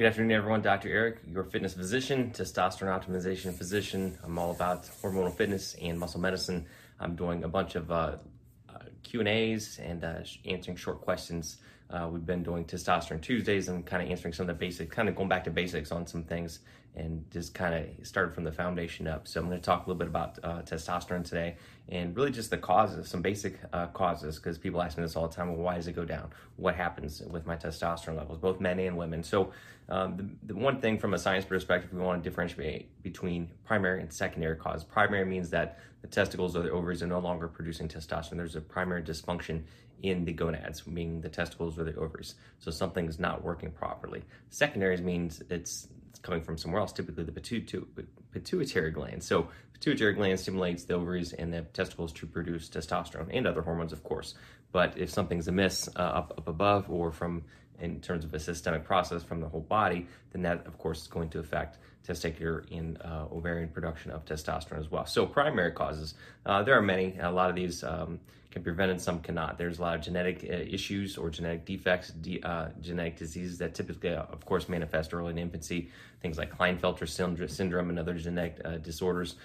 Good afternoon, everyone. Dr. Eric, your fitness physician, testosterone optimization physician. I'm all about hormonal fitness and muscle medicine. I'm doing a bunch of uh, uh, Q and A's and uh, answering short questions. Uh, we've been doing testosterone Tuesdays and kind of answering some of the basics, kind of going back to basics on some things, and just kind of started from the foundation up. So I'm going to talk a little bit about uh, testosterone today, and really just the causes, some basic uh, causes, because people ask me this all the time. Well, why does it go down? What happens with my testosterone levels, both men and women? So um, the, the, one thing from a science perspective, we want to differentiate between primary and secondary cause. Primary means that the testicles or the ovaries are no longer producing testosterone. There's a primary dysfunction in the gonads, meaning the testicles or the ovaries. So something is not working properly. Secondaries means it's, it's coming from somewhere else, typically the pituitary gland. So pituitary gland stimulates the ovaries and the testicles to produce testosterone and other hormones, of course. But if something's amiss uh, up, up above or from in terms of a systemic process from the whole body, then that, of course, is going to affect testicular and uh, ovarian production of testosterone as well. So, primary causes, uh, there are many. A lot of these um, can be prevented, some cannot. There's a lot of genetic uh, issues or genetic defects, de- uh, genetic diseases that typically, uh, of course, manifest early in infancy. Things like Klinefelter syndrome and other genetic uh, disorders,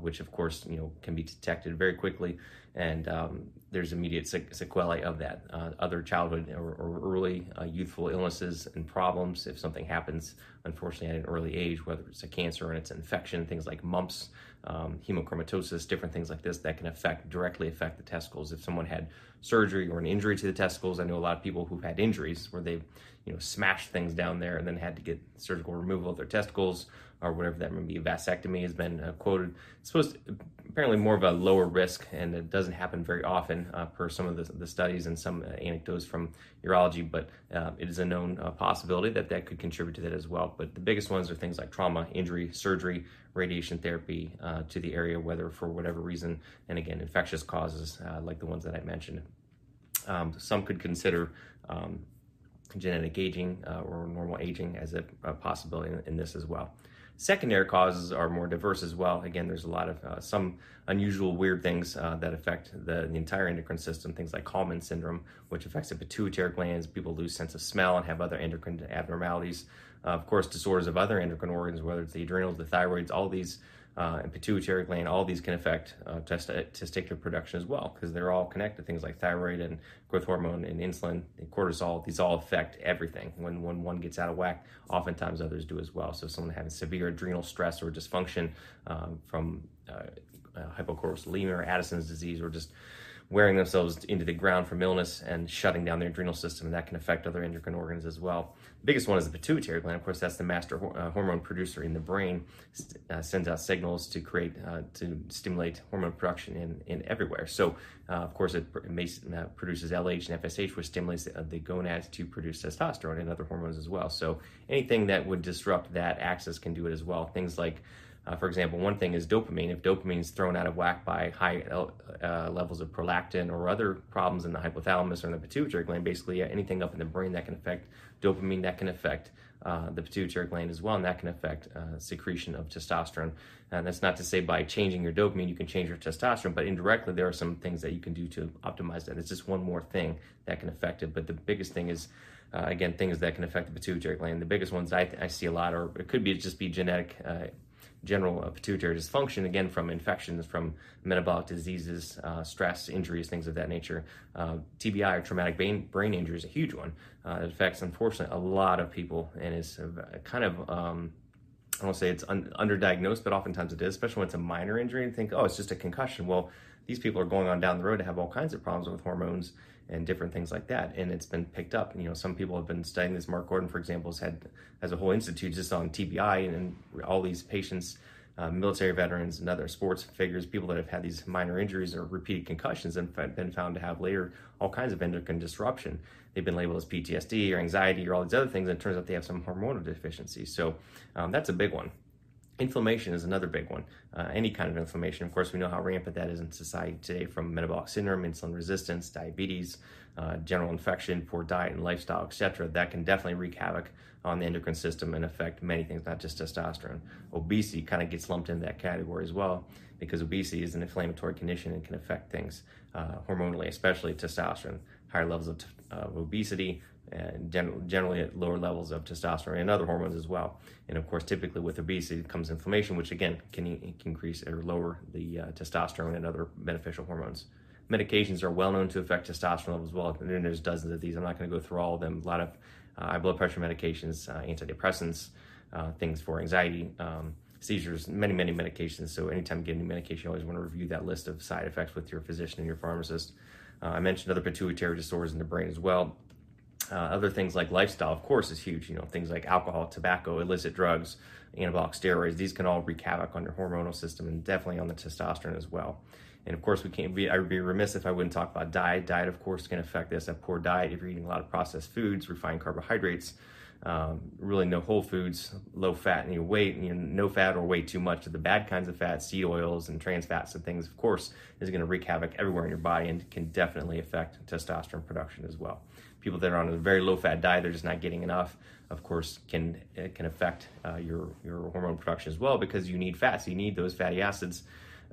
which, of course, you know, can be detected very quickly and um, there's immediate sequelae of that. Other childhood or, or early youthful illnesses and problems, if something happens, unfortunately, at an early age, whether it's a cancer and it's an infection, things like mumps, um, hemochromatosis, different things like this that can affect directly affect the testicles. If someone had surgery or an injury to the testicles, I know a lot of people who've had injuries where they've you know smashed things down there and then had to get surgical removal of their testicles or whatever that may be. Vasectomy has been uh, quoted. It's supposed to, apparently more of a lower risk, and it doesn't happen very often uh, per some of the, the, studies and some uh, anecdotes from urology. But uh, it is a known uh, possibility that that could contribute to that as well. But the biggest ones are things like trauma, injury, surgery, radiation therapy uh, to the area, whether for whatever reason, and again, infectious causes like the ones that I mentioned. Um, some could consider. Um, genetic aging or normal aging as a, a possibility in, in this as well. Secondary causes are more diverse as well. Again, there's a lot of uh, some unusual, weird things uh, that affect the, the, entire endocrine system. Things like Kallmann syndrome, which affects the pituitary glands. People lose sense of smell and have other endocrine abnormalities. Uh, of course, disorders of other endocrine organs, whether it's the adrenals, the thyroids, all these uh, and pituitary gland, all these can affect uh, test- testicular production as well because they're all connected. Things like thyroid and growth hormone and insulin and cortisol, these all affect everything. When, when one gets out of whack, oftentimes others do as well. So, someone having severe adrenal stress or dysfunction um, from uh, uh, hypochlorolemia or Addison's disease or just wearing themselves into the ground from illness and shutting down their adrenal system, and that can affect other endocrine organs as well. The biggest one is the pituitary gland. Of course, that's the master uh, hormone producer in the brain. Uh, sends out signals to create uh, to stimulate hormone production in, in everywhere. So, uh, of course, it, it uh, produces LH and FSH, which stimulates the, the gonads to produce testosterone and other hormones as well. So, anything that would disrupt that axis can do it as well. Things like uh, for example, one thing is dopamine. If dopamine is thrown out of whack by high uh, levels of prolactin or other problems in the hypothalamus or in the pituitary gland, basically anything up in the brain that can affect dopamine, that can affect uh, the pituitary gland as well, and that can affect uh, secretion of testosterone. And that's not to say by changing your dopamine you can change your testosterone, but indirectly there are some things that you can do to optimize that. It's just one more thing that can affect it. But the biggest thing is, uh, again, things that can affect the pituitary gland. The biggest ones I, I see a lot, or it could be just be genetic uh, general uh, pituitary dysfunction, again, from infections, from metabolic diseases, uh, stress, injuries, things of that nature. Uh, TBI or traumatic brain, brain injury is a huge one. Uh, it affects, unfortunately, a lot of people and is kind of, um, I don't say it's un- underdiagnosed, but oftentimes it is, especially when it's a minor injury and think, oh, it's just a concussion. Well, these people are going on down the road to have all kinds of problems with hormones and different things like that. And it's been picked up. You know, some people have been studying this. Mark Gordon, for example, has had has a whole institute just on TBI and, and all these patients, uh, military veterans and other sports figures, people that have had these minor injuries or repeated concussions and been found to have later all kinds of endocrine disruption. They've been labeled as PTSD or anxiety or all these other things, and it turns out they have some hormonal deficiency. So um, that's a big one. Inflammation is another big one. Uh, any kind of inflammation. Of course, we know how rampant that is in society today from metabolic syndrome, insulin resistance, diabetes, uh, general infection, poor diet and lifestyle, etc. That can definitely wreak havoc on the endocrine system and affect many things, not just testosterone. Obesity kind of gets lumped into that category as well because obesity is an inflammatory condition and can affect things uh, hormonally, especially testosterone. Higher levels of, t- of obesity and gen- generally at lower levels of testosterone and other hormones as well. And of course, typically with obesity comes inflammation, which again can, can increase or lower the uh, testosterone and other beneficial hormones. Medications are well known to affect testosterone levels as well. And there's dozens of these. I'm not going to go through all of them. A lot of uh, high blood pressure medications, uh, antidepressants, uh, things for anxiety. Um, seizures, many, many medications. So anytime you get any medication, you always want to review that list of side effects with your physician and your pharmacist. Uh, I mentioned other pituitary disorders in the brain as well. Uh, other things like lifestyle, of course, is huge. You know, things like alcohol, tobacco, illicit drugs, anabolic steroids. These can all wreak havoc on your hormonal system and definitely on the testosterone as well. And of course, we can't be. I would be remiss if I wouldn't talk about diet. Diet, of course, can affect this. A poor diet, if you're eating a lot of processed foods, refined carbohydrates, um, really no whole foods, low fat, and you weight, you know, no fat or way too much of the bad kinds of fats, seed oils and trans fats and things, of course, is going to wreak havoc everywhere in your body and can definitely affect testosterone production as well. People that are on a very low fat diet, they're just not getting enough. Of course, can can affect uh, your your hormone production as well because you need fats. You need those fatty acids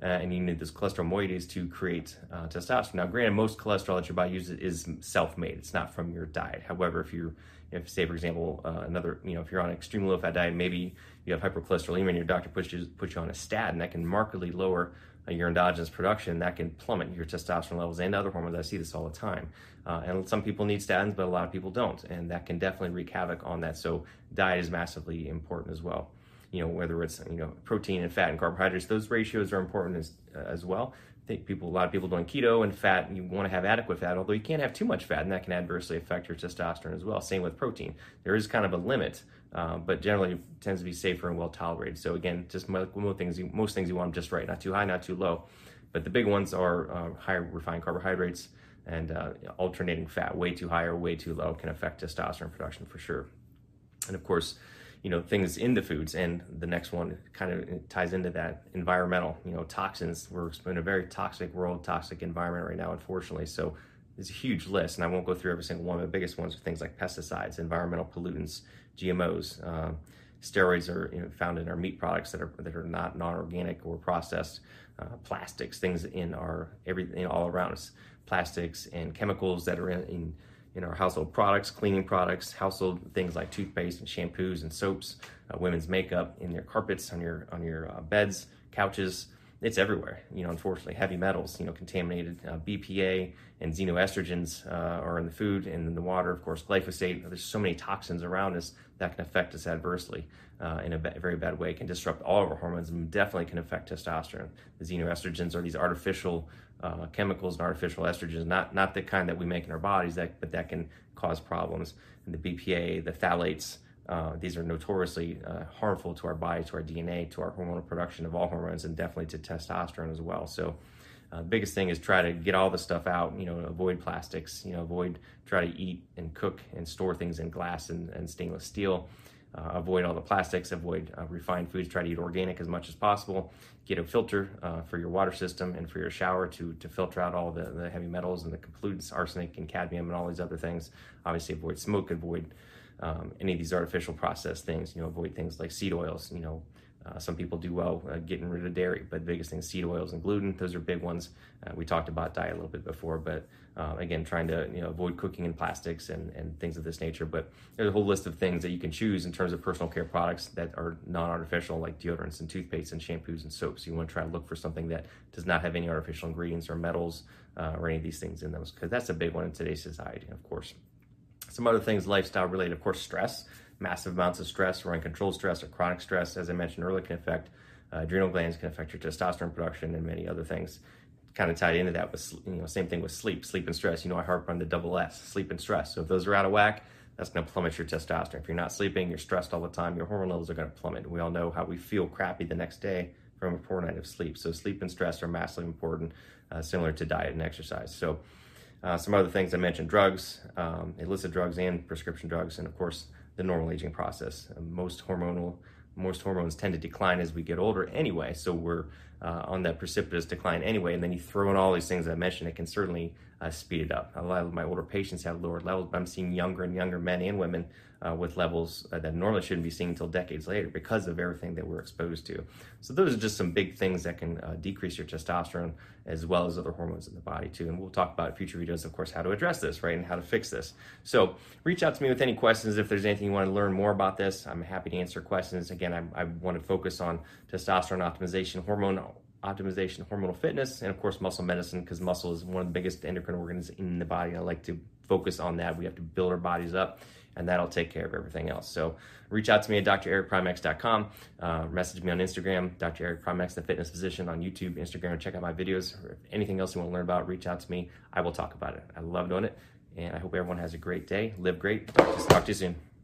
uh, and you need this cholesterol moieties to create uh, testosterone. Now, granted, most cholesterol that your body uses is self-made; it's not from your diet. However, if you, if say for example, uh, another, you know, if you're on an extremely low-fat diet, maybe you have hypercholesterolemia, and your doctor puts you puts you on a statin that can markedly lower your endogenous production, that can plummet your testosterone levels and other hormones. I see this all the time. Uh, and some people need statins, but a lot of people don't, and that can definitely wreak havoc on that. So diet is massively important as well you know, whether it's, you know, protein and fat and carbohydrates, those ratios are important as, uh, as well. Think people, a lot of people doing keto and fat, and you want to have adequate fat, although you can't have too much fat, and that can adversely affect your testosterone as well. Same with protein. There is kind of a limit, uh, but generally tends to be safer and well tolerated. So again, just most things, you, most things you want them just right, not too high, not too low. But the big ones are uh, higher refined carbohydrates and uh, alternating fat. Way too high or way too low can affect testosterone production for sure. And of course, you know things in the foods. And the next one kind of ties into that environmental you know toxins. We're in a very toxic world toxic environment right now unfortunately. So it's a huge list and i won't go through every single one the biggest ones are things like pesticides environmental pollutants gmos um, steroids are you know, found in our meat products that are that are not non-organic or processed uh, plastics things in our everything all around us plastics and chemicals that are in, in in our household products, cleaning products, household things like toothpaste and shampoos and soaps, uh, women's makeup, in your carpets, on your on your uh, beds, couches. It's everywhere. You know, unfortunately, heavy metals, you know, contaminated uh, BPA and xenoestrogens uh, are in the food and in the water. Of course, glyphosate. There's so many toxins around us that can affect us adversely uh, in a very bad way. It can disrupt all of our hormones and definitely can affect testosterone. The xenoestrogens are these artificial uh, chemicals and artificial estrogens, not not the kind that we make in our bodies, that but that can cause problems. And the BPA, the phthalates, uh, these are notoriously uh, harmful to our body, to our DNA, to our hormonal production of all hormones, and definitely to testosterone as well. So. Uh, the biggest thing is try to get all the stuff out, you know, avoid plastics, you know, avoid, try to eat and cook and store things in glass and, and stainless steel. Uh, avoid all the plastics, avoid uh, refined foods, try to eat organic as much as possible. Get a filter for your water system and for your shower to, to filter out all the, the heavy metals and the pollutants, arsenic and cadmium and all these other things. Obviously, avoid smoke, avoid um, any of these artificial processed things. You know, avoid things like seed oils. You know, uh, some people do well uh, getting rid of dairy, but the biggest thing is seed oils and gluten. Those are big ones. Uh, we talked about diet a little bit before, but uh, again, trying to you know avoid cooking in plastics and, and things of this nature. But there's a whole list of things that you can choose in terms of personal care products that are non-artificial, like deodorants and toothpaste and shampoos and soaps. You want to try to look for something that does not have any artificial ingredients or metals uh, or any of these things in them, because that's a big one in today's society, of course. Some other things, lifestyle related, of course, stress massive amounts of stress or uncontrolled stress or chronic stress, as I mentioned earlier, can affect uh, adrenal glands, can affect your testosterone production, and many other things. Kind of tied into that with you know same thing with sleep, sleep and stress. You know I harp on the double S, sleep and stress. So if those are out of whack, that's going to plummet your testosterone. If you're not sleeping, you're stressed all the time, your hormone levels are going to plummet. We all know how we feel crappy the next day from a poor night of sleep. So sleep and stress are massively important, uh, similar to diet and exercise. So uh, some other things I mentioned: drugs, um, illicit drugs, and prescription drugs, and of course the normal aging process. Most hormonal most hormones tend to decline as we get older anyway. So we're uh, on that precipitous decline anyway. And then you throw in all these things I mentioned, it can certainly uh, speed it up. A lot of my older patients have lower levels, but I'm seeing younger and younger men and women uh, with levels uh, that normally shouldn't be seen until decades later because of everything that we're exposed to. So those are just some big things that can uh, decrease your testosterone as well as other hormones in the body too. And we'll talk about future videos, of course, how to address this, right, and how to fix this. So reach out to me with any questions if there's anything you want to learn more about this. I'm happy to answer questions. Again, I, I want to focus on testosterone optimization, hormone optimization, hormonal fitness, and of course muscle medicine because muscle is one of the biggest endocrine organs in the body. I like to focus on that. We have to build our bodies up, and that'll take care of everything else. So reach out to me at drericprimex.com. Uh, message me on Instagram, Dr. Eric Primex, the fitness physician on YouTube, Instagram. Check out my videos. Or anything else you want to learn about, reach out to me. I will talk about it. I love doing it, and I hope everyone has a great day. Live great. Talk to, talk to you soon.